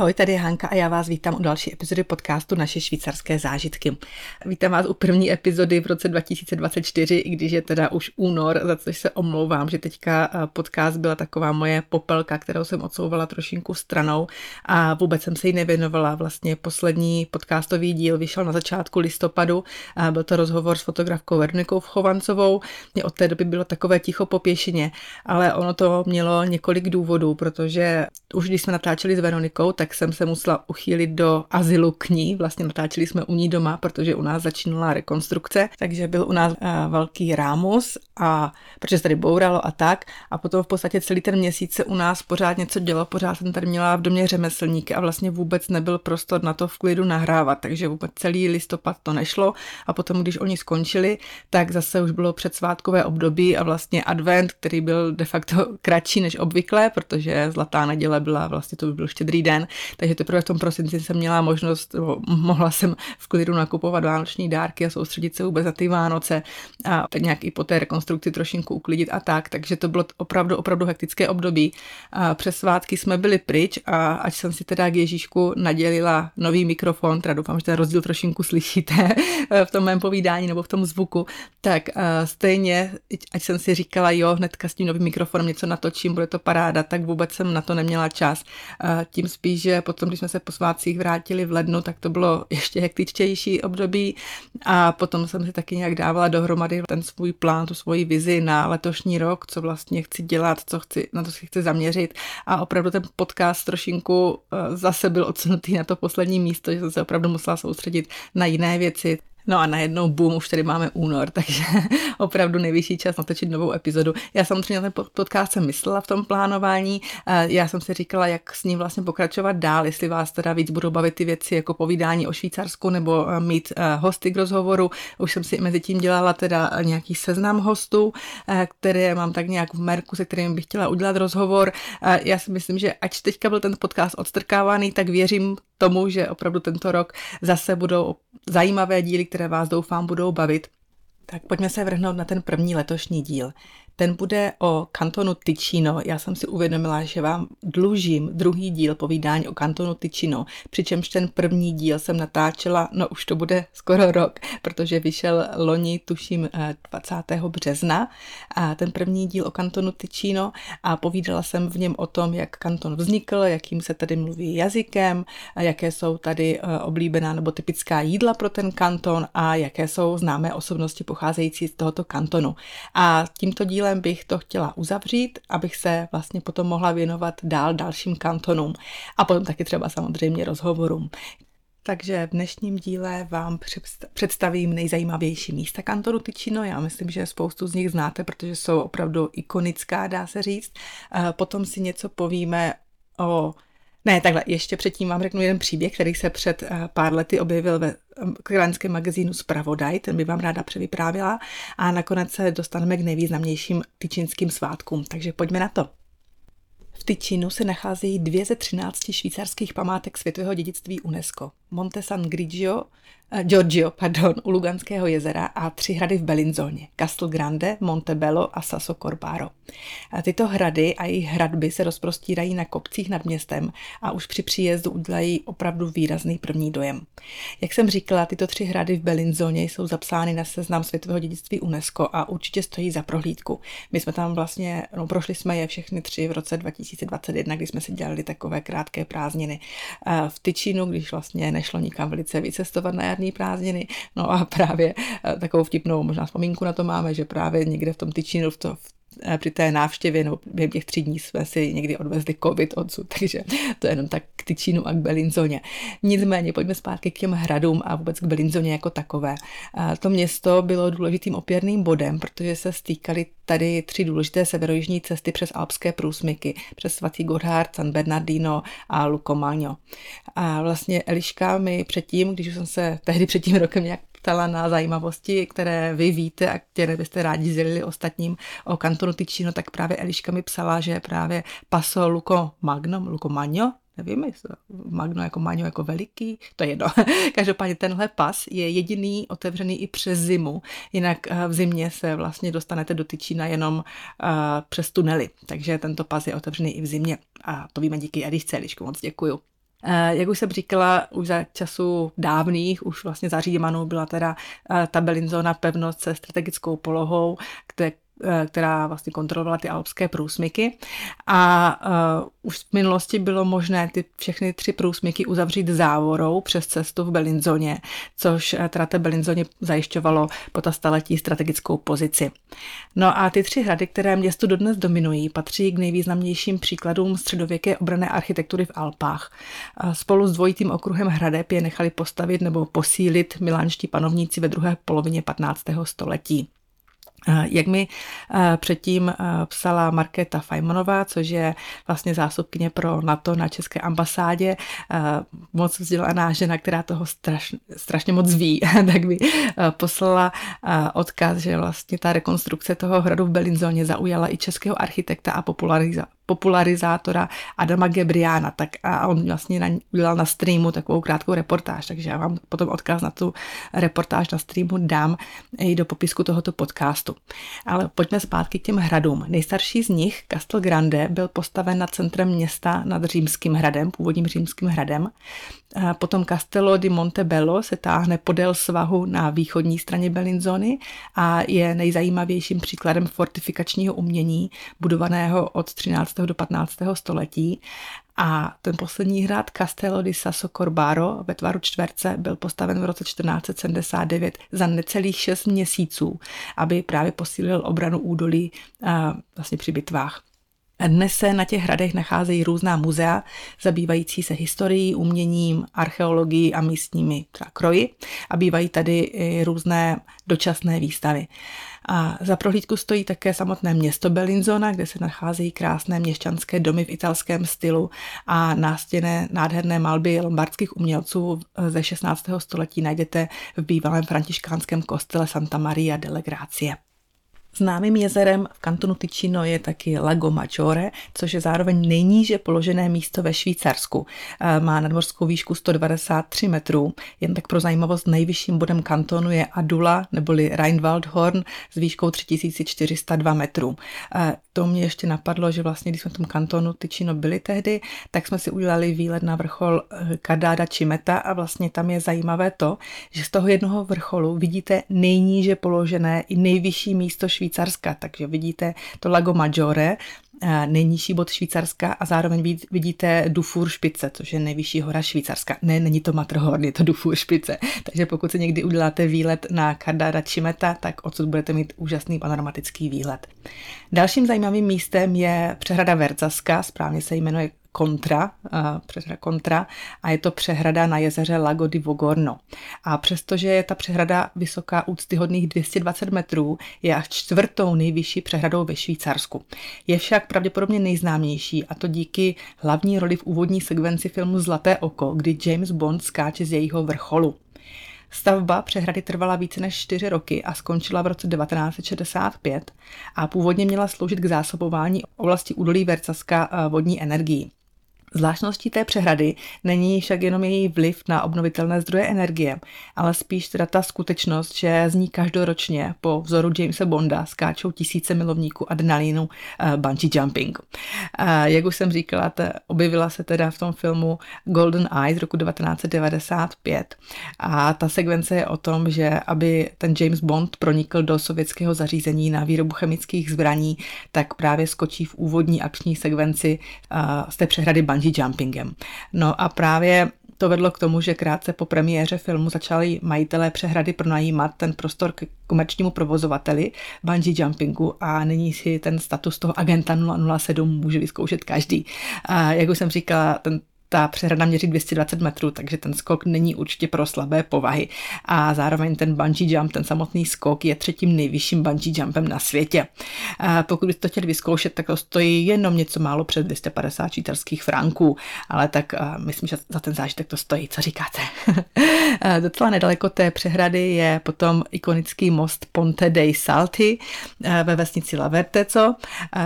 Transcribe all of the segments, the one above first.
Ahoj, tady je Hanka a já vás vítám u další epizody podcastu Naše švýcarské zážitky. Vítám vás u první epizody v roce 2024, i když je teda už únor, za což se omlouvám, že teďka eh, podcast byla taková moje popelka, kterou jsem odsouvala trošinku stranou a vůbec jsem se jí nevěnovala. Vlastně poslední podcastový díl vyšel na začátku listopadu, a byl to rozhovor s fotografkou Veronikou Chovancovou. Mě od té doby bylo takové ticho po pěšině, ale ono to mělo několik důvodů, protože už když jsme natáčeli s Veronikou, tak jsem se musela uchýlit do azylu k ní. Vlastně natáčeli jsme u ní doma, protože u nás začínala rekonstrukce, takže byl u nás uh, velký rámus a protože se tady bouralo a tak. A potom v podstatě celý ten měsíc se u nás pořád něco dělo, pořád jsem tady měla v domě řemeslníky a vlastně vůbec nebyl prostor na to v klidu nahrávat, takže vůbec celý listopad to nešlo. A potom, když oni skončili, tak zase už bylo předsvátkové období a vlastně advent, který byl de facto kratší než obvykle, protože zlatá neděle byla, vlastně to by byl štědrý den, takže teprve v tom prosinci jsem měla možnost, mohla jsem v klidu nakupovat vánoční dárky a soustředit se vůbec na ty Vánoce a nějak i po té rekonstrukci trošinku uklidit a tak, takže to bylo opravdu, opravdu hektické období. A přes svátky jsme byli pryč a ať jsem si teda k Ježíšku nadělila nový mikrofon, teda doufám, že ten rozdíl trošinku slyšíte v tom mém povídání nebo v tom zvuku, tak stejně, ať jsem si říkala, jo, hnedka s tím novým mikrofonem něco natočím, bude to paráda, tak vůbec jsem na to neměla čas. Tím spíš, že potom, když jsme se po svátcích vrátili v lednu, tak to bylo ještě hektičtější období a potom jsem si taky nějak dávala dohromady ten svůj plán, tu svoji vizi na letošní rok, co vlastně chci dělat, co chci, na to si chci zaměřit a opravdu ten podcast trošinku eh, zase byl odsunutý na to poslední místo, že jsem se opravdu musela soustředit na jiné věci. No a najednou boom, už tady máme únor, takže opravdu nejvyšší čas natočit novou epizodu. Já samozřejmě na ten podcast jsem myslela v tom plánování, já jsem si říkala, jak s ním vlastně pokračovat dál, jestli vás teda víc budou bavit ty věci jako povídání o Švýcarsku nebo eh, mít eh, hosty k rozhovoru. Už jsem si mezi tím dělala teda nějaký seznam hostů, eh, které mám tak nějak v merku, se kterým bych chtěla udělat rozhovor. Já si myslím, že ať teďka byl ten podcast odstrkávaný, tak věřím tomu, že opravdu tento rok zase budou zajímavé díly, které vás doufám budou bavit. Tak pojďme se vrhnout na ten první letošní díl. Ten bude o kantonu Ticino. Já jsem si uvědomila, že vám dlužím druhý díl povídání o kantonu Ticino, přičemž ten první díl jsem natáčela, no už to bude skoro rok, protože vyšel loni, tuším, 20. Eh, března, a ten první díl o kantonu Ticino a povídala jsem v něm o tom, jak kanton vznikl, jakým se tady mluví jazykem, jaké jsou tady eh, oblíbená nebo typická jídla pro ten kanton a jaké jsou známé osobnosti pocházející z tohoto kantonu. A tímto dílem dílem bych to chtěla uzavřít, abych se vlastně potom mohla věnovat dál dalším kantonům a potom taky třeba samozřejmě rozhovorům. Takže v dnešním díle vám představím nejzajímavější místa kantonu Ticino. Já myslím, že spoustu z nich znáte, protože jsou opravdu ikonická, dá se říct. Potom si něco povíme o ne, takhle, ještě předtím vám řeknu jeden příběh, který se před eh, pár lety objevil ve kráľském magazínu Spravodaj, ten by vám ráda převyprávila a nakonec se dostaneme k nejvýznamnějším tyčinským svátkům, takže pojďme na to. V Tyčinu se nacházejí dvě ze třinácti švýcarských památek světového dědictví UNESCO. Monte San Grigio Eh, Giorgio, pardon, u Luganského jezera a tři hrady v Belinzóně, Castel Grande, Montebello a Sasso Corbaro. A tyto hrady a jejich hradby se rozprostírají na kopcích nad městem a už při příjezdu udělají opravdu výrazný první dojem. Jak jsem říkala, tyto tři hrady v Belinzóně jsou zapsány na seznam světového dědictví UNESCO a určitě stojí za prohlídku. My jsme tam vlastně, no, prošli jsme je všechny tři v roce 2021, kdy jsme si dělali takové krátké prázdniny. V Tyčinu, když vlastně nešlo nikam velice vycestovat na žádný prázdniny. No a právě eh, takovou vtipnou možná vzpomínku na to máme, že právě někde v tom tyčinu, v, to, v při té návštěvě, nebo během těch tří dní jsme si někdy odvezli covid odsud, takže to je jenom tak k Tyčínu a k Belinzoně. Nicméně pojďme zpátky k těm hradům a vůbec k Belinzoně jako takové. To město bylo důležitým opěrným bodem, protože se stýkaly tady tři důležité severojižní cesty přes alpské průsmyky, přes svatý Gorhard, San Bernardino a Lucomagno. A vlastně Eliška mi předtím, když jsem se tehdy před tím rokem nějak ptala na zajímavosti, které vy víte a které byste rádi sdělili ostatním o kantonu Ticino, tak právě Eliška mi psala, že právě Paso Luco Magno, Luco Magno, nevím, jestli Magno jako Magno jako veliký, to je jedno. Každopádně tenhle pas je jediný otevřený i přes zimu, jinak eh, v zimě se vlastně dostanete do Tyčína jenom uh, přes tunely, takže tento pas je otevřený i v zimě a to víme díky Elišce, Eliško, moc děkuju. Eh, jak už jsem říkala, už za času dávných, už vlastně za Římanů byla teda eh, ta Belinzona pevnost se strategickou polohou, kde která vlastně kontrolovala ty alpské průsmyky a uh, už v minulosti bylo možné ty všechny tři průsmyky uzavřít závorou přes cestu v Belinzoně, což uh, teda té Belinzoně zajišťovalo po ta staletí strategickou pozici. No a ty tři hrady, které městu dodnes dominují, patří k nejvýznamnějším příkladům středověké obrané architektury v Alpách. Spolu s dvojitým okruhem hradeb je nechali postavit nebo posílit milánští panovníci ve druhé polovině 15. století. Jak mi předtím psala Markéta Fajmonová, což je vlastně zásobkyně pro NATO na České ambasádě, moc vzdělaná žena, která toho strašně, strašně moc ví, tak by poslala odkaz, že vlastně ta rekonstrukce toho hradu v Belinzoně zaujala i českého architekta a popularizátora Adama Gebriana, tak a on vlastně na, udělal na streamu takovou krátkou reportáž, takže já vám potom odkaz na tu reportáž na streamu dám i do popisku tohoto podcastu. Ale pojďme zpátky k těm hradům. Nejstarší z nich, Castel Grande, byl postaven na centrem města nad Římským hradem, původním Římským hradem. Potom Castello di Montebello se táhne podél svahu na východní straně Belinzony a je nejzajímavějším příkladem fortifikačního umění budovaného od 13. do 15. století. A ten poslední hrad Castello di Sasso Corbaro ve tvaru čtverce byl postaven v roce 1479 za necelých 6 měsíců, aby právě posílil obranu údolí vlastně při bitvách. Dnes se na těch hradech nacházejí různá muzea, zabývající se historií, uměním, archeologií a místními třeba kroji a bývají tady i různé dočasné výstavy. A za prohlídku stojí také samotné město Bellinzona, kde se nacházejí krásné měšťanské domy v italském stylu a nástěné nádherné malby lombardských umělců ze 16. století najdete v bývalém františkánském kostele Santa Maria delle Grazie. Známým jezerem v kantonu Ticino je taky Lago Maggiore, což je zároveň nejníže položené místo ve Švýcarsku. Eh, má nadmorskou výšku 193 metrů. Jen tak pro zajímavost nejvyšším bodem kantonu je Adula neboli Rheinwaldhorn s výškou 3402 metrů. To mě ještě napadlo, že vlastně, když jsme v tom kantonu Ticino byli tehdy, tak jsme si udělali výlet na vrchol Kadáda eh, Čimeta a vlastně tam je zajímavé to, že z toho jednoho vrcholu vidíte nejníže položené i nejvyšší místo Švýcarska, takže vidíte to Lago Maggiore, nejnižší bod Švýcarska a zároveň vidíte Dufur Špice, což je nejvyšší hora Švýcarska. Ne, není to Matterhorn, je to Dufur Špice. Takže pokud se někdy uděláte výlet na Kardara Čimeta, tak odsud budete mít úžasný panoramatický výhled. Dalším zajímavým místem je přehrada Vercaska, správně se jmenuje kontra, přehrada kontra a je to přehrada na jezeře Lago di Vogorno. A přestože je ta přehrada vysoká úctyhodných 220 metrů, je až čtvrtou nejvyšší přehradou ve Švýcarsku. Je však pravděpodobně nejznámější a to díky hlavní roli v úvodní sekvenci filmu Zlaté oko, kdy James Bond skáče z jejího vrcholu. Stavba přehrady trvala více než 4 roky a skončila v roce 1965 a původně měla sloužit k zásobování oblasti údolí Vercaska vodní energií. Zvláštností té přehrady není však jenom její vliv na obnovitelné zdroje energie, ale spíš teda ta skutečnost, že z ní každoročně po vzoru Jamesa Bonda skáčou tisíce milovníků adrenalínu uh, bungee jumping. Uh, jak už jsem říkala, objevila se teda v tom filmu Golden Eye z roku 1995 a ta sekvence je o tom, že aby ten James Bond pronikl do sovětského zařízení na výrobu chemických zbraní, tak právě skočí v úvodní akční sekvenci uh, z té přehrady bungee bungee jumpingem. No a právě to vedlo k tomu, že krátce po premiéře filmu začali majitelé přehrady pronajímat ten prostor k komerčnímu provozovateli bungee jumpingu a nyní si ten status toho agenta 007 může vyzkoušet každý. A jak už jsem říkala, ten ta přehrada měří 220 metrů, takže ten skok není určitě pro slabé povahy. A zároveň ten bungee jump, ten samotný skok, je třetím nejvyšším bungee jumpem na světě. A pokud byste to chtěli vyzkoušet, tak to stojí jenom něco málo přes 250 čítelských franků, ale tak myslím, že za ten zážitek to stojí. Co říkáte? Docela nedaleko té přehrady je potom ikonický most Ponte dei Salti ve vesnici Laverteco,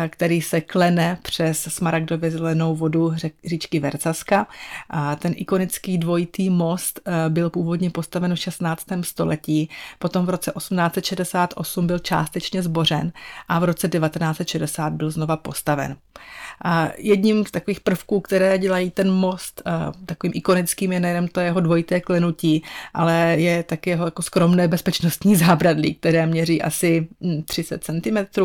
který se klene přes smaragdově zelenou vodu říčky Vercaska Švýcarska. A ten ikonický dvojitý most byl původně postaven v 16. století, potom v roce 1868 byl částečně zbořen a v roce 1960 byl znova postaven. A jedním z takových prvků, které dělají ten most takovým ikonickým, je nejen to jeho dvojité klenutí, ale je taky jeho jako skromné bezpečnostní zábradlí, které měří asi 30 hm, cm.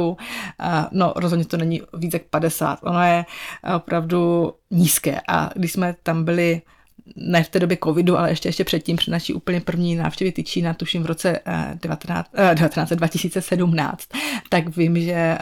No, rozhodně to není víc jak 50. Ono je opravdu nízké. A když jsme tam byli ne v té době covidu, ale ještě, ještě předtím, při naší úplně první návštěvě Tyčína, tuším v roce 19, eh, 19, 2017, eh, tak vím, že eh,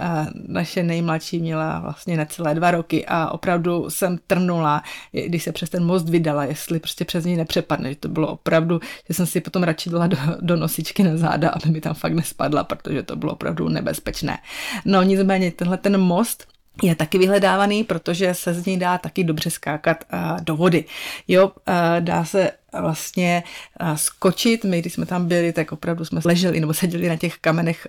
naše nejmladší měla vlastně necelé dva roky a opravdu jsem trnula, když se přes ten most vydala, jestli prostě přes něj nepřepadne, že to bylo opravdu, že jsem si potom radši dala do, do nosičky na záda, aby mi tam fakt nespadla, protože to bylo opravdu nebezpečné. No nicméně tenhle ten most, je taky vyhledávaný, protože se z ní dá taky dobře skákat do vody. Jo, dá se vlastně skočit. My, když jsme tam byli, tak opravdu jsme leželi nebo seděli na těch kamenech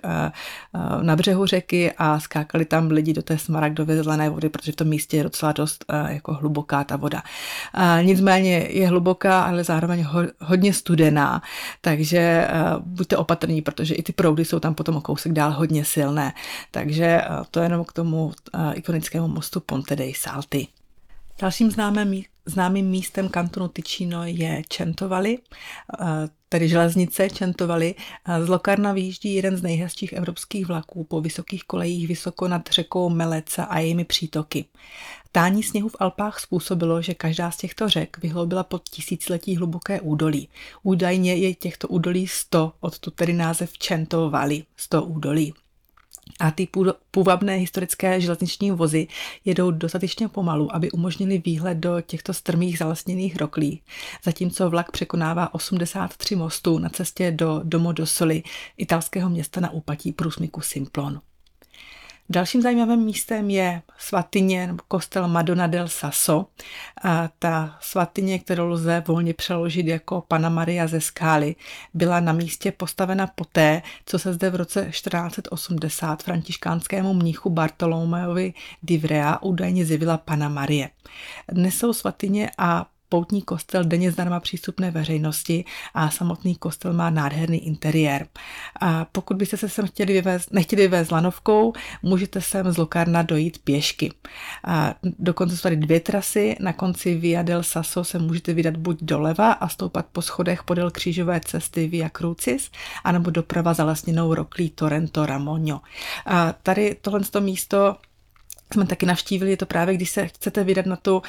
na břehu řeky a skákali tam lidi do té smaragdové zelené vody, protože v tom místě je docela dost jako hluboká ta voda. Nicméně je hluboká, ale zároveň hodně studená, takže buďte opatrní, protože i ty proudy jsou tam potom o kousek dál hodně silné. Takže to je jenom k tomu ikonickému mostu Ponte dei Salti. Dalším známým, známým místem kantonu Ticino je Čentovali, eh, tedy železnice Čentovali. Eh, z Lokarna vyjíždí jeden z nejhezčích evropských vlaků po vysokých kolejích vysoko nad řekou Meleca a jejími přítoky. Tání sněhu v Alpách způsobilo, že každá z těchto řek vyhloubila pod tisíciletí hluboké údolí. Údajně je těchto údolí 100, odtud tedy název Čentovali, 100 údolí a ty půvabné historické železniční vozy jedou dostatečně pomalu, aby umožnili výhled do těchto strmých zalesněných roklí, zatímco vlak překonává 83 mostů na cestě do Domodosoli, italského města na úpatí průsmyku Simplon. Dalším zajímavým místem je svatyně nebo kostel Madonna del Sasso. A ta svatyně, kterou lze volně přeložit jako Pana Maria ze skály, byla na místě postavena poté, co se zde v roce 1480 františkánskému mnichu Bartolomeovi Divrea údajně zjevila Pana Marie. Dnes jsou svatyně a poutní kostel denně zdarma přístupné veřejnosti a samotný kostel má nádherný interiér. A pokud byste se sem chtěli vyvést, nechtěli vyvést lanovkou, můžete sem z Lokarna dojít pěšky. A dokonce jsou tady dvě trasy, na konci Via del Sasso se můžete vydat buď doleva a stoupat po schodech podél křížové cesty Via Crucis, anebo doprava zalesněnou roklí Torrento Ramogno. A tady tohle místo jsme taky navštívili, je to právě, když se chcete vydat na tu uh,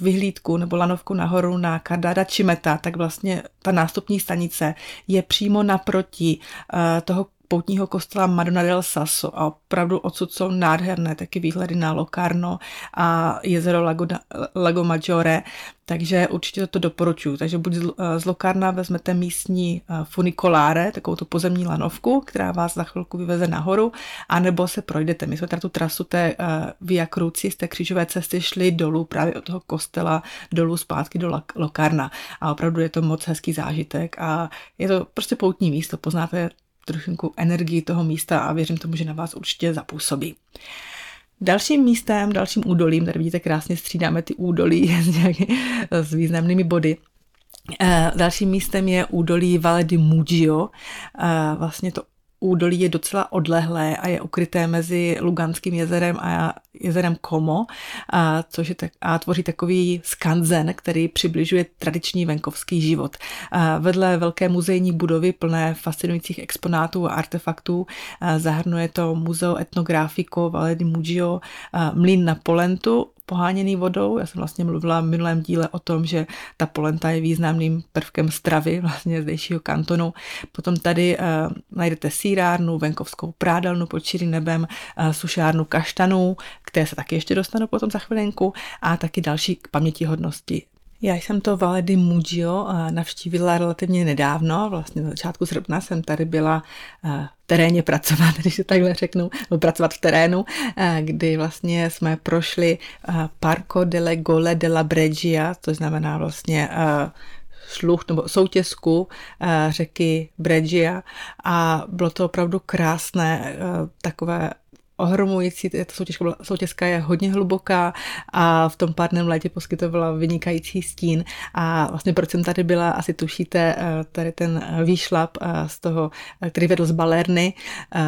vyhlídku nebo lanovku nahoru na Kardada Čimeta, tak vlastně ta nástupní stanice je přímo naproti uh, toho poutního kostela Madonna del Sasso a opravdu odsud jsou nádherné taky výhledy na Locarno a jezero Lago, Lago Maggiore, takže určitě to doporučuji. Takže buď z Locarna vezmete místní eh, funicoláre, takovou tu pozemní lanovku, která vás za chvilku vyveze nahoru, anebo se projdete. My jsme tady tu trasu té uh, Via Cruci z té křížové cesty šli dolů právě od toho kostela dolů zpátky do Locarna a opravdu je to moc hezký zážitek a je to prostě poutní místo, poznáte trošku energii toho místa a věřím tomu, že na vás určitě zapůsobí. Dalším místem, dalším údolím, tady vidíte krásně střídáme ty údolí s, nějaký, s významnými body, eh, Dalším místem je údolí Valle di Mugio. Eh, vlastně to údolí je docela odlehlé a je ukryté mezi Luganským jezerem a jezerem Como, a, což je tak, a tvoří takový skanzen, který přibližuje tradiční venkovský život. A vedle velké muzejní budovy plné fascinujících exponátů a artefaktů a zahrnuje to Muzeo etnografiko Valle di Mugio, mlín na Polentu poháněný vodou. Já jsem vlastně mluvila v minulém díle o tom, že ta polenta je významným prvkem stravy vlastně zdejšího kantonu. Potom tady uh, najdete sírárnu, venkovskou prádelnu pod širým nebem, uh, sušárnu kaštanů, které se taky ještě dostanu potom za chvilinku a taky další pamětihodnosti já jsem to Valedy Mugio navštívila relativně nedávno, vlastně na začátku srpna jsem tady byla v teréně pracovat, když to takhle řeknu, nebo pracovat v terénu, kdy vlastně jsme prošli Parco delle Gole della Breggia, to znamená vlastně šluch nebo soutězku řeky Breggia. A bylo to opravdu krásné, takové ohromující, ta soutěžka, je hodně hluboká a v tom pádném létě poskytovala vynikající stín a vlastně proč jsem tady byla, asi tušíte, eh, tady ten výšlap eh, z toho, eh, který vedl z Balerny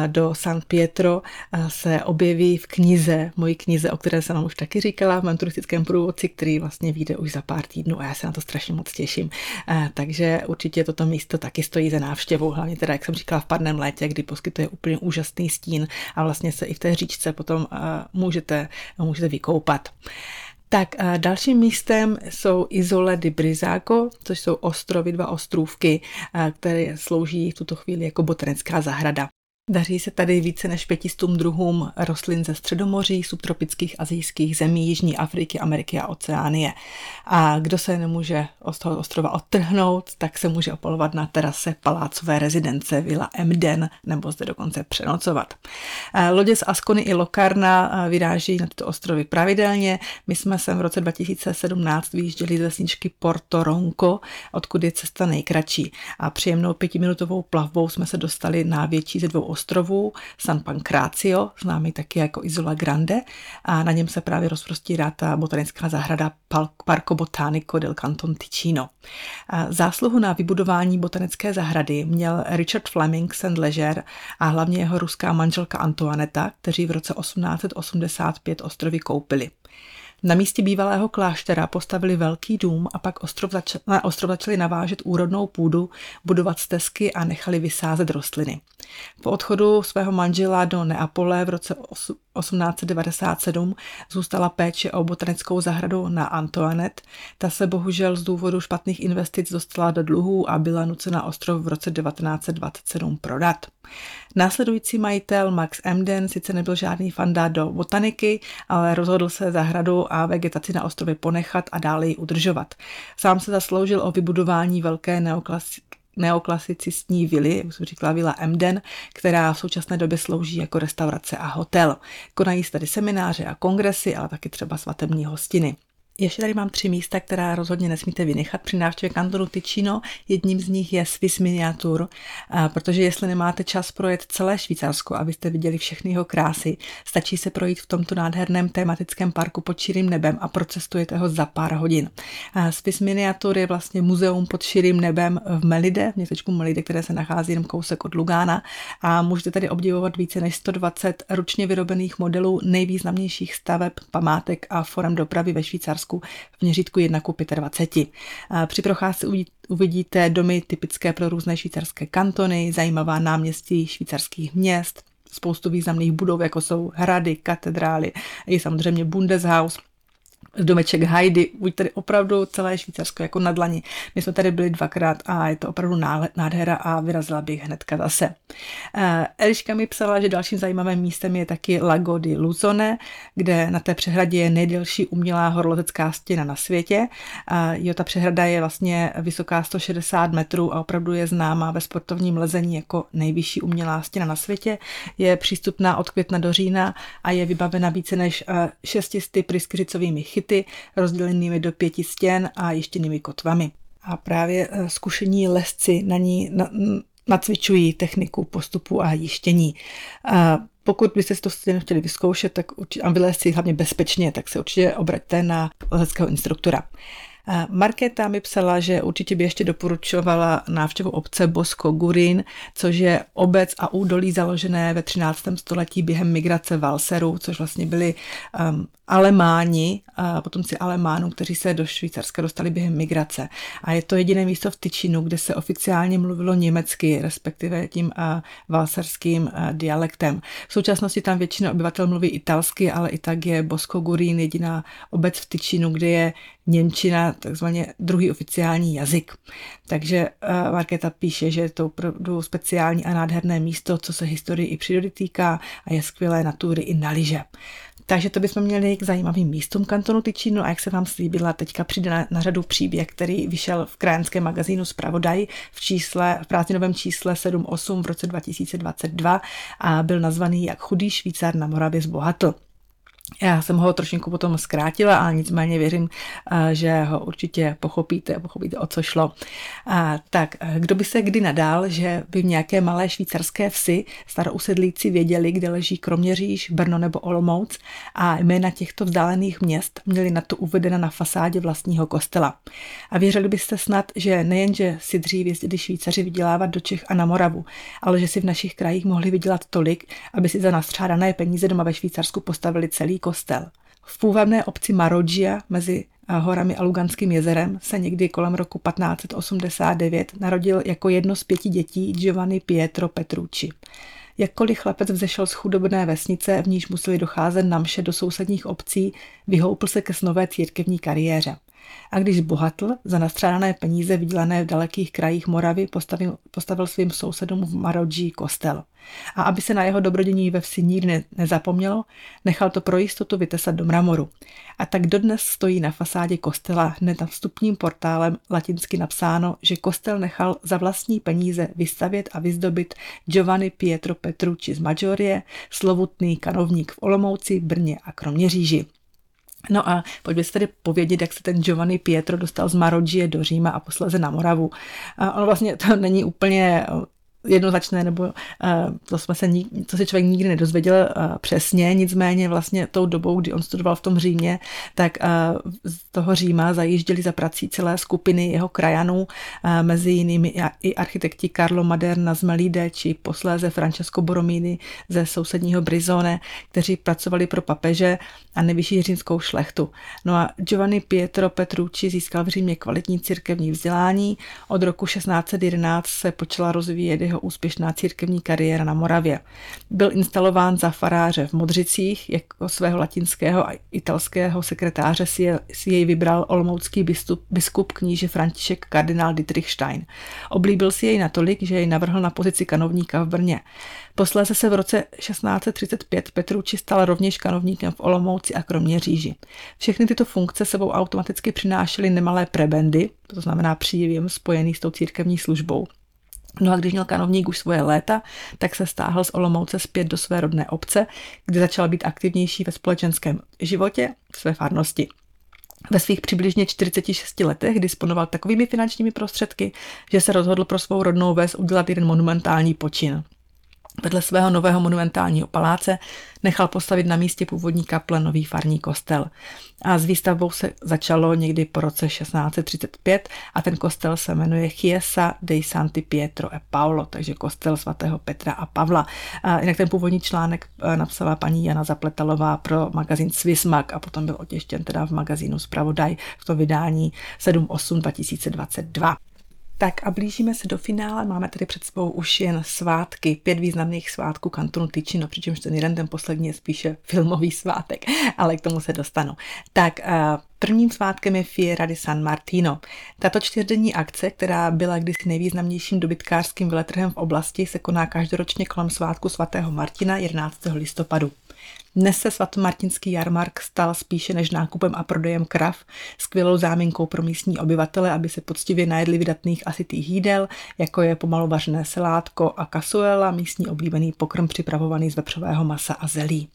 do San Pietro, se objeví v knize, mojí knize, o které jsem vám už taky říkala, v mém turistickém průvodci, který vlastně vyjde už za pár týdnů a já se na to strašně moc těším. Takže určitě toto místo taky stojí za návštěvou, hlavně teda, jak jsem říkala, v parném létě, kdy poskytuje úplně úžasný stín a vlastně se i v té říčce potom můžete, můžete vykoupat. Tak dalším místem jsou Izole di Brizáko, což jsou ostrovy, dva ostrůvky, které slouží v tuto chvíli jako botanická zahrada. Daří se tady více než pětistům druhům rostlin ze středomoří, subtropických azijských zemí, Jižní Afriky, Ameriky a Oceánie. A kdo se nemůže z toho ostrova odtrhnout, tak se může opalovat na terase palácové rezidence Villa Emden nebo zde dokonce přenocovat. Lodě z Askony i Lokarna vyráží na tyto ostrovy pravidelně. My jsme sem v roce 2017 vyjížděli z vesničky Porto Ronco, odkud je cesta nejkratší. A příjemnou pětiminutovou plavbou jsme se dostali na větší ze dvou ostrovů San Pancrazio, známý taky jako Isola Grande, a na něm se právě rozprostírá ta botanická zahrada Parco Botanico del Canton Ticino. Zásluhu na vybudování botanické zahrady měl Richard Fleming St. Leger a hlavně jeho ruská manželka Antoineta, kteří v roce 1885 ostrovy koupili. Na místě bývalého kláštera postavili velký dům a pak ostrov zač- na ostrov začali navážet úrodnou půdu, budovat stezky a nechali vysázet rostliny. Po odchodu svého manžela do Neapole v roce 1897 zůstala péče o botanickou zahradu na Antoinette. Ta se bohužel z důvodu špatných investic dostala do dluhů a byla nucena ostrov v roce 1927 prodat. Následující majitel Max Emden sice nebyl žádný fanda do botaniky, ale rozhodl se zahradu a vegetaci na ostrově ponechat a dále ji udržovat. Sám se zasloužil o vybudování velké neoklasi- neoklasicistní vily, jak jsem říkala, vila Emden, která v současné době slouží jako restaurace a hotel. Konají se tady semináře a kongresy, ale taky třeba svatební hostiny. Ještě tady mám tři místa, která rozhodně nesmíte vynechat při návštěvě kantonu Ticino. Jedním z nich je Swiss Miniatur, protože jestli nemáte čas projet celé Švýcarsko, abyste viděli všechny jeho krásy, stačí se projít v tomto nádherném tematickém parku pod širým nebem a procestujete ho za pár hodin. Swiss Miniatur je vlastně muzeum pod širým nebem v Melide, v městečku Melide, které se nachází jen kousek od Lugána a můžete tady obdivovat více než 120 ručně vyrobených modelů nejvýznamnějších staveb, památek a forem dopravy ve Švýcarsku Švýcarsku v měřítku 1 k 25. Při procházce uvidíte domy typické pro různé švýcarské kantony, zajímavá náměstí švýcarských měst, spoustu významných budov, jako jsou hrady, katedrály, i samozřejmě Bundeshaus, domeček Heidi, buď tady opravdu celé Švýcarsko jako na dlani. My jsme tady byli dvakrát a je to opravdu nádhera a vyrazila bych hnedka zase. Eh, Eliška mi psala, že dalším zajímavým místem je taky Lago di Luzone, kde na té přehradě je nejdelší umělá horolezecká stěna na světě. Jo, ta přehrada je vlastně vysoká 160 metrů a opravdu je známá ve sportovním lezení jako nejvyšší umělá stěna na světě. Je přístupná od května do října a je vybavena více než 600 eh, pryskyřicovými chyty byty rozdělenými do pěti stěn a ještěnými kotvami. A právě eh, zkušení lesci na ní nacvičují techniku postupu a jištění. A pokud byste si to chtěli vyzkoušet, tak určitě, a vylézt si hlavně bezpečně, tak se určitě obraťte na lezeckého instruktora. Markéta mi psala, že určitě by ještě doporučovala návštěvu obce Bosko Gurin, což je obec a údolí založené ve 13. století během migrace Valserů, což vlastně byli um, Alemáni, a potomci Alemánů, kteří se do Švýcarska dostali během migrace. A je to jediné místo v Tyčinu, kde se oficiálně mluvilo německy, respektive tím valserským uh, dialektem. V současnosti tam většina obyvatel mluví italsky, ale i tak je Bosko Gurín jediná obec v Tyčinu, kde je Němčina takzvaně druhý oficiální jazyk. Takže Markéta píše, že je to opravdu speciální a nádherné místo, co se historii i přírody týká a je skvělé natury i na liže. Takže to bychom měli k zajímavým místům kantonu Tyčínu a jak se vám slíbila, teďka přijde na, na řadu příběh, který vyšel v krajanském magazínu Spravodaj v čísle, v prázdninovém čísle 7.8 v roce 2022 a byl nazvaný Jak chudý Švýcar na Moravě zbohatl. Já jsem ho trošinku potom zkrátila, ale nicméně věřím, eh, že ho určitě pochopíte, pochopíte, o co šlo. A, tak, eh, kdo by se kdy nadal, že by v nějaké malé švýcarské vsi starousedlíci věděli, kde leží Kroměříž, Brno nebo Olomouc a jména těchto vzdálených měst měli na to uvedena na fasádě vlastního kostela. A věřili byste snad, že nejenže si dřív jezdili Švýcaři vydělávat do Čech a na Moravu, ale že si v našich krajích mohli vydělat tolik, aby si za nastřádané peníze doma ve Švýcarsku postavili celý kostel. V půvabné obci Marogia mezi horami a Luganským jezerem se někdy kolem roku 1589 narodil jako jedno z pěti dětí Giovanni Pietro Petrucci. Jakkoliv chlapec vzešel z chudobné vesnice, v níž museli docházet na mše do sousedních obcí, vyhoupl se ke snové církevní kariéře a když bohatl za nastřádané peníze vydělané v dalekých krajích Moravy, postavil, postavil svým sousedům v Marodží kostel. A aby se na jeho dobrodění ve vsi nikdy ne, nezapomnělo, nechal to pro jistotu vytesat do mramoru. A tak dodnes stojí na fasádě kostela hned nad vstupním portálem latinsky napsáno, že kostel nechal za vlastní peníze vystavět a vyzdobit Giovanni Pietro Petrucci z Maggiorie, slovutný kanovník v Olomouci, Brně a Kroměříži. No a pojďme si tedy povědět, jak se ten Giovanni Pietro dostal z Marogie do Říma a posléze na Moravu. A ono vlastně to není úplně jednoznačné, nebo uh, to, jsme se, to se člověk nikdy nedozvěděl uh, přesně, nicméně vlastně tou dobou, kdy on studoval v tom Římě, tak uh, z toho Říma zajížděli za prací celé skupiny jeho krajanů, mezi jinými i architekti Carlo Maderna z Melide, či posléze Francesco Borromini ze sousedního Brizone, kteří pracovali pro papeže a nejvyšší římskou šlechtu. No a Giovanni Pietro Petrucci získal v Římě kvalitní církevní vzdělání. Od roku 1611 se počala rozvíjet jeho úspěšná církevní kariéra na Moravě. Byl instalován za faráře v Modřicích, jako svého latinského a italského sekretáře si, je, si jej vybral olomoucký biskup, biskup kníže František kardinál Dietrich Stein. Oblíbil si jej natolik, že jej navrhl na pozici kanovníka v Brně. Posléze se v roce 1635 Petrucci stal rovněž kanovníkem v Olomouci a Kroměříži. Všechny tyto funkce sebou automaticky přinášely nemalé prebendy, to znamená příjem spojený s tou církevní službou. No a když měl kanovník už svoje léta, tak se stáhl z Olomouce zpět do své rodné obce, kde začal být aktivnější ve společenském životě v své farnosti. Ve svých přibližně 46 letech disponoval takovými finančními prostředky, že se rozhodl pro svou rodnou ves udělat jeden monumentální počin. Vedle svého nového monumentálního paláce nechal postavit na místě původní kaple nový farní kostel. A s výstavbou se začalo někdy po roce 1635 a ten kostel se jmenuje Chiesa dei Santi Pietro e Paolo, takže kostel svatého Petra a Pavla. A jinak ten původní článek eh, napsala paní Jana Zapletalová pro magazín Swissmag a potom byl otěštěn teda v magazínu Spravodaj v to vydání 7.8 2022. Tak a blížíme se do finále, máme tady před sebou už jen svátky, pět významných svátků kantonu Ticino, přičemž ten jeden, ten poslední je spíše filmový svátek, ale k tomu se dostanu. Tak Prvním svátkem je Fiera di San Martino. Tato čtyřdenní akce, která byla kdysi nejvýznamnějším dobytkářským veletrhem v oblasti, se koná každoročně kolem svátku svatého Martina 11. listopadu. Dnes se svatomartinský jarmark stal spíše než nákupem a prodejem krav skvělou záminkou pro místní obyvatele, aby se poctivě najedli vydatných asytých jídel, jako je pomalu vařené selátko a kasuela, místní oblíbený pokrm připravovaný z vepřového masa a zelí.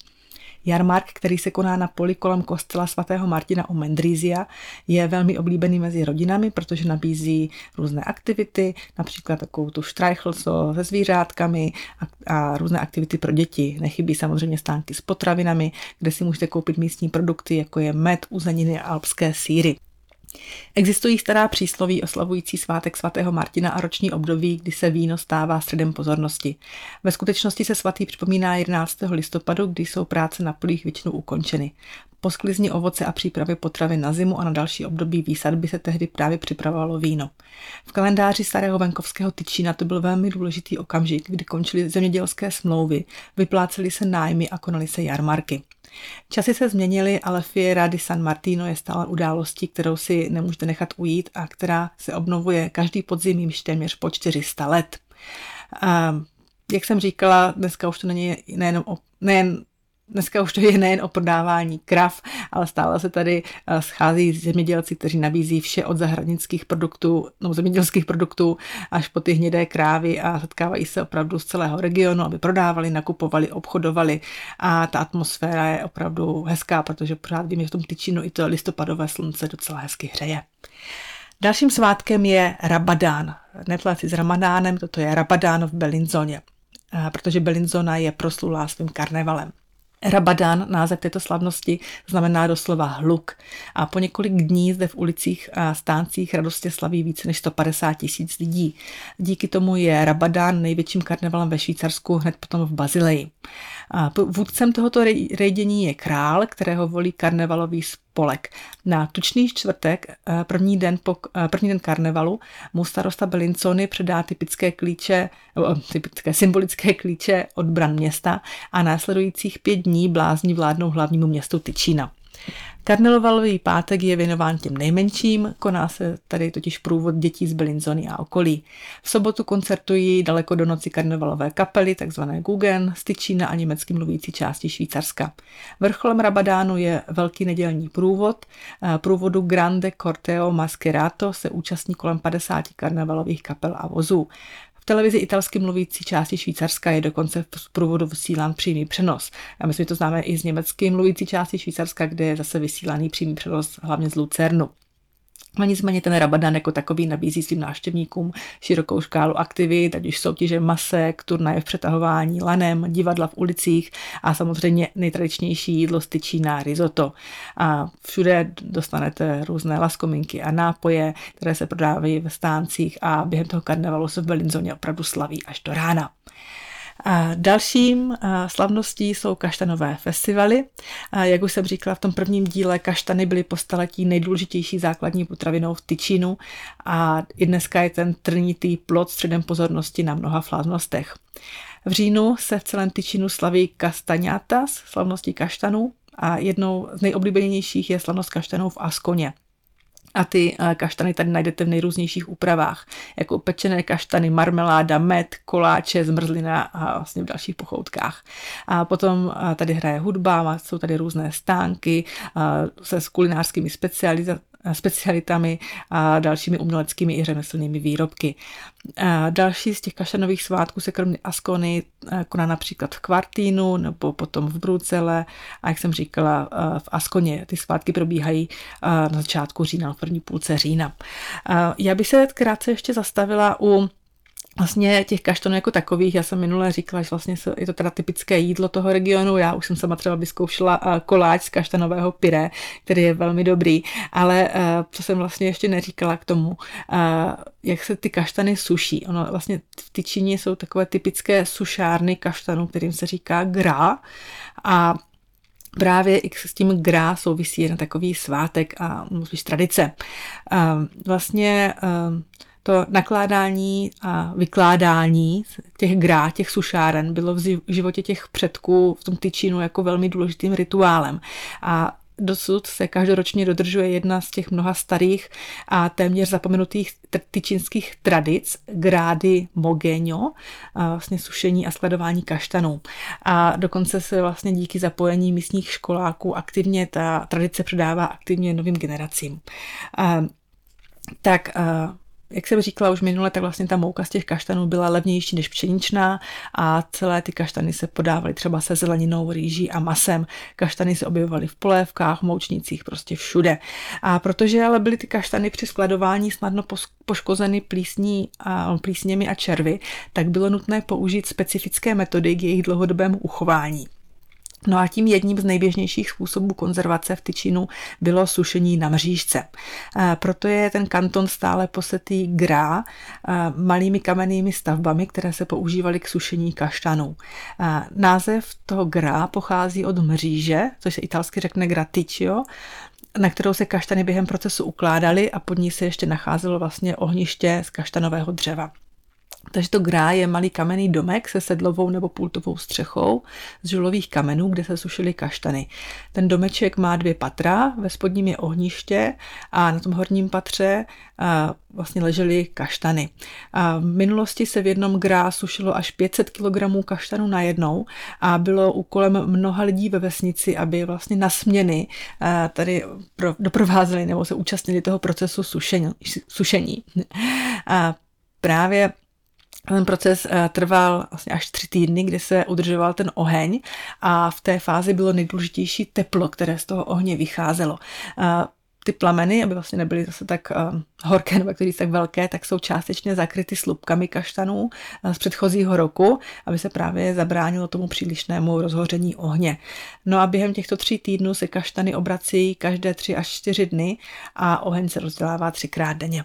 Jarmark, který se koná na poli kolem kostela svatého Martina u Mendrizia, je velmi oblíbený mezi rodinami, protože nabízí různé aktivity, například takovou tu štrajchlco se zvířátkami a, a různé aktivity pro děti. Nechybí samozřejmě stánky s potravinami, kde si můžete koupit místní produkty, jako je med, uzeniny a alpské síry. Existují stará přísloví oslavující svátek svatého Martina a roční období, kdy se víno stává středem pozornosti. Ve skutečnosti se svatý připomíná 11. listopadu, kdy jsou práce na polích většinou ukončeny. Po sklizni ovoce a přípravě potravy na zimu a na další období výsadby se tehdy právě připravovalo víno. V kalendáři starého venkovského tyčína to byl velmi důležitý okamžik, kdy končily zemědělské smlouvy, vyplácely se nájmy a konaly se jarmarky. Časy se změnily, ale Fiera di San Martino je stále událostí, kterou si nemůžete nechat ujít a která se obnovuje každý podzim již téměř po 400 let. A jak jsem říkala, dneska už to není nejenom o, nejen dneska už to je nejen o prodávání krav, ale stále se tady eh, schází zemědělci, kteří nabízí vše od zahradnických produktů, no zemědělských produktů až po ty hnědé krávy a setkávají se opravdu z celého regionu, aby prodávali, nakupovali, obchodovali a ta atmosféra je opravdu hezká, protože pořád vím, že v tom tyčinu i to listopadové slunce docela hezky hřeje. Dalším svátkem je Rabadán. Neplat si s Ramadánem, toto je Rabadán v Belinzoně, protože Belinzona je proslulá svým karnevalem. Rabadan, název této slavnosti, znamená doslova hluk. A po několik dní zde v ulicích a stáncích radostně slaví více než 150 tisíc lidí. Díky tomu je Rabadan největším karnevalem ve Švýcarsku, hned potom v Bazileji. A vůdcem tohoto rejdění je král, kterého volí karnevalový spolek. Na tučný čtvrtek, eh, první den, po, eh, první den karnevalu, mu starosta Belincony předá typické klíče, eh, typické symbolické klíče od bran města a následujících pět dní blázni vládnou hlavnímu městu Tyčína. Karnevalový pátek je věnován těm nejmenším, koná se tady totiž průvod dětí z Belinzony a okolí. V sobotu koncertují daleko do noci karnevalové kapely, takzvané Gugen, z Tyčína a německy mluvící části Švýcarska. Vrcholem Rabadánu je velký nedělní průvod. Průvodu Grande Corteo Mascherato se účastní kolem 50 karnevalových kapel a vozů. V televizi italsky mluvící části Švýcarska je dokonce v průvodu vysílán přímý přenos. A my to známe i z německy mluvící části Švýcarska, kde je zase vysílaný přímý přenos hlavně z Lucernu. A nicméně ten Rabadan jako takový nabízí svým návštěvníkům širokou škálu aktivit, ať už soutěže masek, turnaje v přetahování lanem, divadla v ulicích a samozřejmě nejtradičnější jídlo styčí na risotto. A všude dostanete různé laskominky a nápoje, které se prodávají ve stáncích a během toho karnevalu se v Belinzoně opravdu slaví až do rána. Dalším slavností jsou kaštanové festivaly. Jak už jsem říkala v tom prvním díle, kaštany byly po staletí nejdůležitější základní potravinou v Tyčínu a i dneska je ten trnitý plot středem pozornosti na mnoha slavnostech. V říjnu se v celém Tyčínu slaví kastaňátas, slavnosti kaštanů, a jednou z nejoblíbenějších je slavnost kaštanů v Askoně. A ty eh, kaštany tady najdete v nejrůznějších úpravách, jako pečené kaštany, marmeláda, med, koláče, zmrzlina a vlastně v dalších pochoutkách. A potom eh, tady hraje hudba, jsou tady různé stánky eh, se s kulinářskými specializacemi specialitami a dalšími uměleckými i řemeslnými výrobky. A další z těch kašanových svátků se kromě Askony koná například v Kvartínu nebo potom v Brucele a jak jsem říkala v Askoně. Ty svátky probíhají na začátku října, v první půlce října. Já bych se krátce ještě zastavila u vlastně těch kaštanů jako takových, já jsem minule říkala, že vlastně je to teda typické jídlo toho regionu, já už jsem sama třeba vyzkoušela eh, koláč z kaštanového pyré, který je velmi dobrý, ale eh, co jsem vlastně ještě neříkala k tomu, eh, jak se ty kaštany suší. Ono vlastně v Tyčině jsou takové typické sušárny kaštanů, kterým se říká gra a právě i s tím gra souvisí na takový svátek a musíš tradice. Vlastně to nakládání a vykládání těch grá, těch sušáren bylo v životě těch předků v tom tyčínu jako velmi důležitým rituálem. A dosud se každoročně dodržuje jedna z těch mnoha starých a téměř zapomenutých tyčinských tradic, grády mogeňo, vlastně sušení a skladování kaštanů. A dokonce se vlastně díky zapojení místních školáků aktivně ta tradice předává aktivně novým generacím. Tak jak jsem říkala už minule, tak vlastně ta mouka z těch kaštanů byla levnější než pšeničná a celé ty kaštany se podávaly třeba se zeleninou, rýží a masem. Kaštany se objevovaly v polévkách, moučnicích, prostě všude. A protože ale byly ty kaštany při skladování snadno poškozeny plísní a, plísněmi a červy, tak bylo nutné použít specifické metody k jejich dlouhodobému uchování. No a tím jedním z nejběžnějších způsobů konzervace v tyčinu bylo sušení na mřížce. Proto je ten kanton stále posetý grá malými kamennými stavbami, které se používaly k sušení kaštanů. Název toho grá pochází od mříže, což se italsky řekne graticcio, na kterou se kaštany během procesu ukládaly a pod ní se ještě nacházelo vlastně ohniště z kaštanového dřeva. Takže to grá je malý kamenný domek se sedlovou nebo pultovou střechou z žulových kamenů, kde se sušily kaštany. Ten domeček má dvě patra, ve spodním je ohniště a na tom horním patře a vlastně ležely kaštany. A v minulosti se v jednom grá sušilo až 500 kg kaštanů najednou a bylo úkolem mnoha lidí ve vesnici, aby vlastně na směny tady doprovázeli nebo se účastnili toho procesu sušení. sušení. A právě ten proces eh, trval vlastně až tři týdny, kdy se udržoval ten oheň a v té fázi bylo nejdůležitější teplo, které z toho ohně vycházelo. Eh, ty plameny, aby vlastně nebyly zase tak uh, horké nebo který tak velké, tak jsou částečně zakryty slupkami kaštanů uh, z předchozího roku, aby se právě zabránilo tomu přílišnému rozhoření ohně. No a během těchto tří týdnů se kaštany obrací každé tři až čtyři dny a oheň se rozdělává třikrát denně.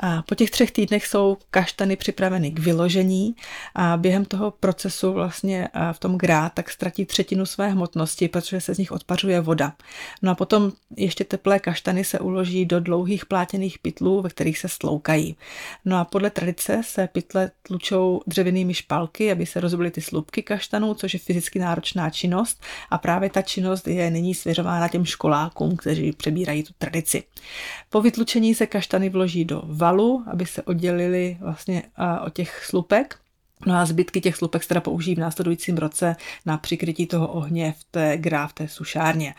A po těch třech týdnech jsou kaštany připraveny k vyložení a během toho procesu vlastně v tom grá tak ztratí třetinu své hmotnosti, protože se z nich odpařuje voda. No a potom ještě teplé kaštany se uloží do dlouhých plátěných pytlů, ve kterých se sloukají. No a podle tradice se pytle tlučou dřevěnými špalky, aby se rozbily ty slupky kaštanů, což je fyzicky náročná činnost a právě ta činnost je nyní svěřována těm školákům, kteří přebírají tu tradici. Po vytlučení se kaštany vloží do valu, aby se oddělili vlastně od těch slupek No a zbytky těch slupek teda použijí v následujícím roce na přikrytí toho ohně v té grá, v té sušárně.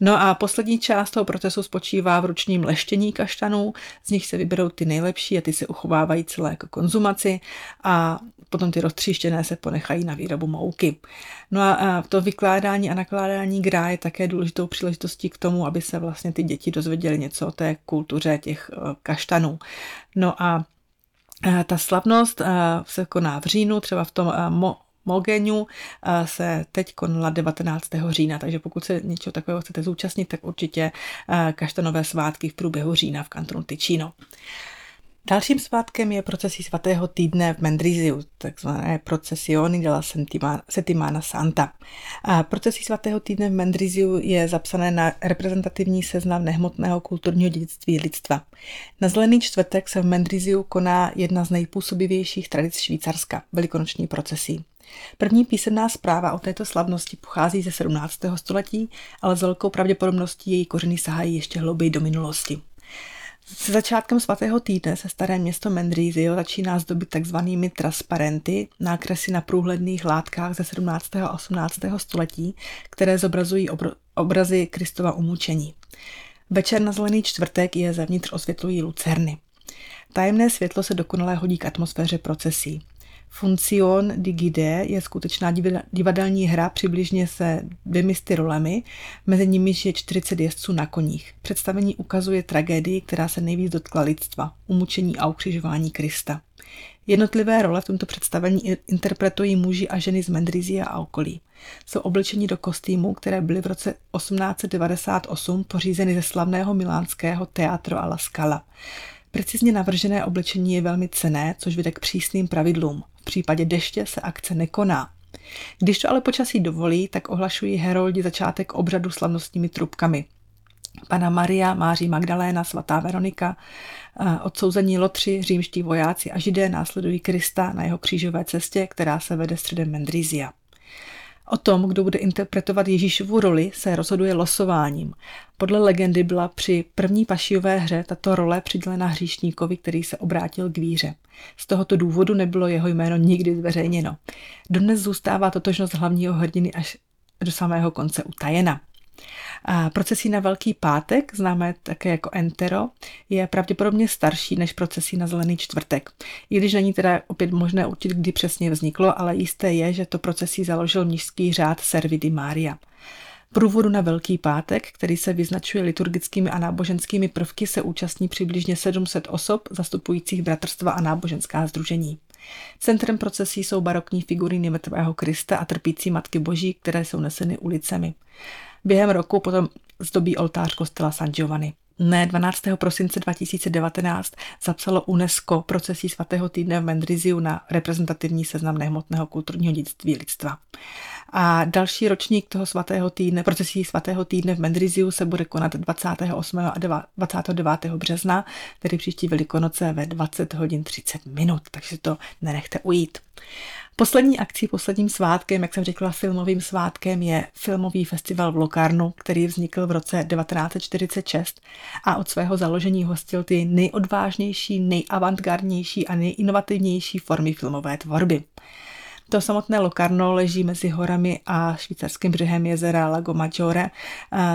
No a poslední část toho procesu spočívá v ručním leštění kaštanů, z nich se vyberou ty nejlepší a ty se uchovávají celé jako konzumaci a potom ty roztříštěné se ponechají na výrobu mouky. No a to vykládání a nakládání grá je také důležitou příležitostí k tomu, aby se vlastně ty děti dozvěděly něco o té kultuře těch eh, kaštanů. No a ta slavnost eh, se koná v říjnu, třeba v tom eh, Mo, Mogeniu se teď konala 19. října, takže pokud se něčeho takového chcete zúčastnit, tak určitě kaštanové svátky v průběhu října v kantonu Ticino. Dalším svátkem je procesí svatého týdne v Mendriziu, takzvané procesiony della Settimana Santa. A procesí svatého týdne v Mendriziu je zapsané na reprezentativní seznam nehmotného kulturního dědictví lidstva. Na zelený čtvrtek se v Mendriziu koná jedna z nejpůsobivějších tradic Švýcarska, velikonoční procesí. První písemná zpráva o této slavnosti pochází ze 17. století, ale s velkou pravděpodobností její kořeny sahají ještě hlouběji do minulosti. Se začátkem svatého týdne se staré město Mendrizio začíná zdobit takzvanými transparenty, nákresy na průhledných látkách ze 17. a 18. století, které zobrazují obr- obrazy Kristova umučení. Večer na zelený čtvrtek je zevnitř osvětlují lucerny. Tajemné světlo se dokonale hodí k atmosféře procesí. Funcion di Gide je skutečná divadelní hra přibližně se dvěmisty rolemi, mezi nimi je 40 jezdců na koních. Představení ukazuje tragédii, která se nejvíc dotkla lidstva, umučení a ukřižování Krista. Jednotlivé role v tomto představení interpretují muži a ženy z Mendrizia a okolí. Jsou oblečeni do kostýmů, které byly v roce 1898 pořízeny ze slavného milánského Teatro alla Scala. Precizně navržené oblečení je velmi cené, což vede k přísným pravidlům. V případě deště se akce nekoná. Když to ale počasí dovolí, tak ohlašují heroldi začátek obřadu slavnostními trubkami. Pana Maria, Máří Magdaléna, svatá Veronika, odsouzení lotři, římští vojáci a židé následují Krista na jeho křížové cestě, která se vede středem Mendrizia. O tom, kdo bude interpretovat Ježíšovu roli, se rozhoduje losováním. Podle legendy byla při první pašijové hře tato role přidělena hříšníkovi, který se obrátil k víře. Z tohoto důvodu nebylo jeho jméno nikdy zveřejněno. Dodnes zůstává totožnost hlavního hrdiny až do samého konce utajena. Procesí na Velký pátek, známé také jako Entero, je pravděpodobně starší než procesí na Zelený čtvrtek. I když není teda opět možné určit, kdy přesně vzniklo, ale jisté je, že to procesí založil mnižský řád Servidy Mária. Průvodu na Velký pátek, který se vyznačuje liturgickými a náboženskými prvky, se účastní přibližně 700 osob zastupujících bratrstva a náboženská združení. Centrem procesí jsou barokní figury mrtvého Krista a trpící Matky Boží, které jsou neseny ulicemi. Během roku potom zdobí oltář kostela San Giovanni. Ne 12. prosince 2019 zapsalo UNESCO procesí svatého týdne v Mendriziu na reprezentativní seznam nehmotného kulturního dědictví lidstva. A další ročník toho svatého týdne, procesí svatého týdne v Mendriziu se bude konat 28. a 29. března, tedy příští velikonoce ve 20 hodin 30 minut, takže to nenechte ujít. Poslední akcí, posledním svátkem, jak jsem řekla, filmovým svátkem je filmový festival v Lokarnu, který vznikl v roce 1946 a od svého založení hostil ty nejodvážnější, nejavantgardnější a nejinovativnější formy filmové tvorby. To samotné Locarno leží mezi horami a švýcarským břehem jezera Lago Maggiore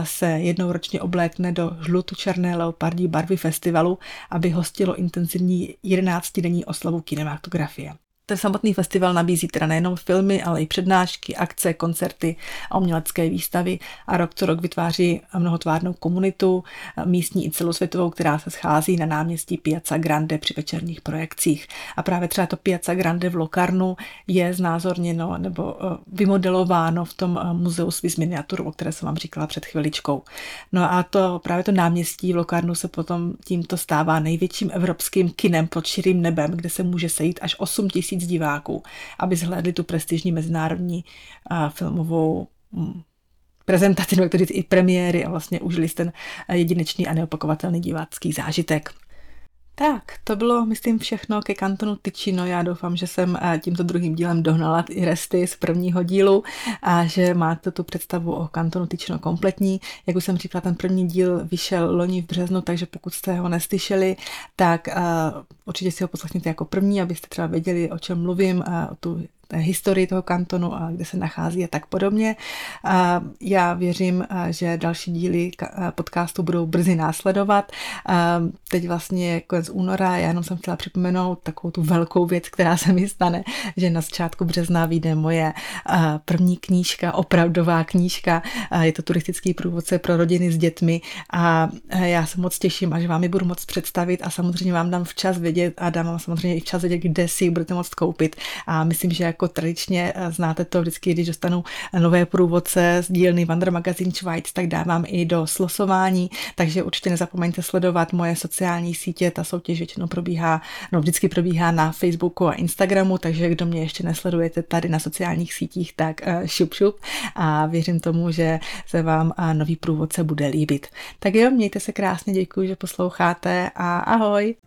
se jednou ročně oblékne do žluto-černé leopardí barvy festivalu, aby hostilo intenzivní 11-denní oslavu kinematografie. Ten samotný festival nabízí teda nejenom filmy, ale i přednášky, akce, koncerty a umělecké výstavy a rok co rok vytváří mnohotvárnou komunitu, místní i celosvětovou, která se schází na náměstí Piazza Grande při večerních projekcích. A právě třeba to Piazza Grande v Locarnu je znázorněno nebo eh, vymodelováno v tom eh, muzeu Swiss Miniatur, o které jsem vám říkala před chviličkou. No a to právě to náměstí v Locarnu se potom tímto stává největším evropským kinem pod širým nebem, kde se může sejít až 8 tisíc tisíc diváků, aby zhlédli tu prestižní mezinárodní filmovou um, prezentaci, nebo i premiéry a vlastně užili ten jedinečný a neopakovatelný divácký zážitek. Tak, to bylo, myslím, všechno ke kantonu Ticino. Já doufám, že jsem tímto druhým dílem dohnala i resty z prvního dílu a že máte tu představu o kantonu Ticino kompletní. Jak už jsem říkala, ten první díl vyšel loni v březnu, takže pokud jste ho neslyšeli, tak uh, určitě si ho poslechněte jako první, abyste třeba věděli, o čem mluvím, a o tu historii toho kantonu a kde se nachází a tak podobně. Já věřím, že další díly podcastu budou brzy následovat. Teď vlastně je konec února, já jenom jsem chtěla připomenout takovou tu velkou věc, která se mi stane, že na začátku března vyjde moje první knížka, opravdová knížka. Je to turistický průvodce pro rodiny s dětmi a já se moc těším, až vám ji budu moc představit a samozřejmě vám dám včas vědět a dám vám samozřejmě i včas vědět, kde si ji budete moct koupit. A myslím, že jako tradičně eh, znáte to vždycky, když dostanu nové průvodce z dílny Wander Magazine Schweiz, tak dávám i do slosování, takže určitě nezapomeňte sledovat moje sociální sítě, ta soutěž většinou probíhá, no vždycky probíhá na Facebooku a Instagramu, takže kdo mě ještě nesledujete tady na sociálních sítích, tak uh, šup šup a věřím tomu, že se vám uh, nový průvodce bude líbit. Tak jo, mějte se krásně, děkuji, že posloucháte a ahoj!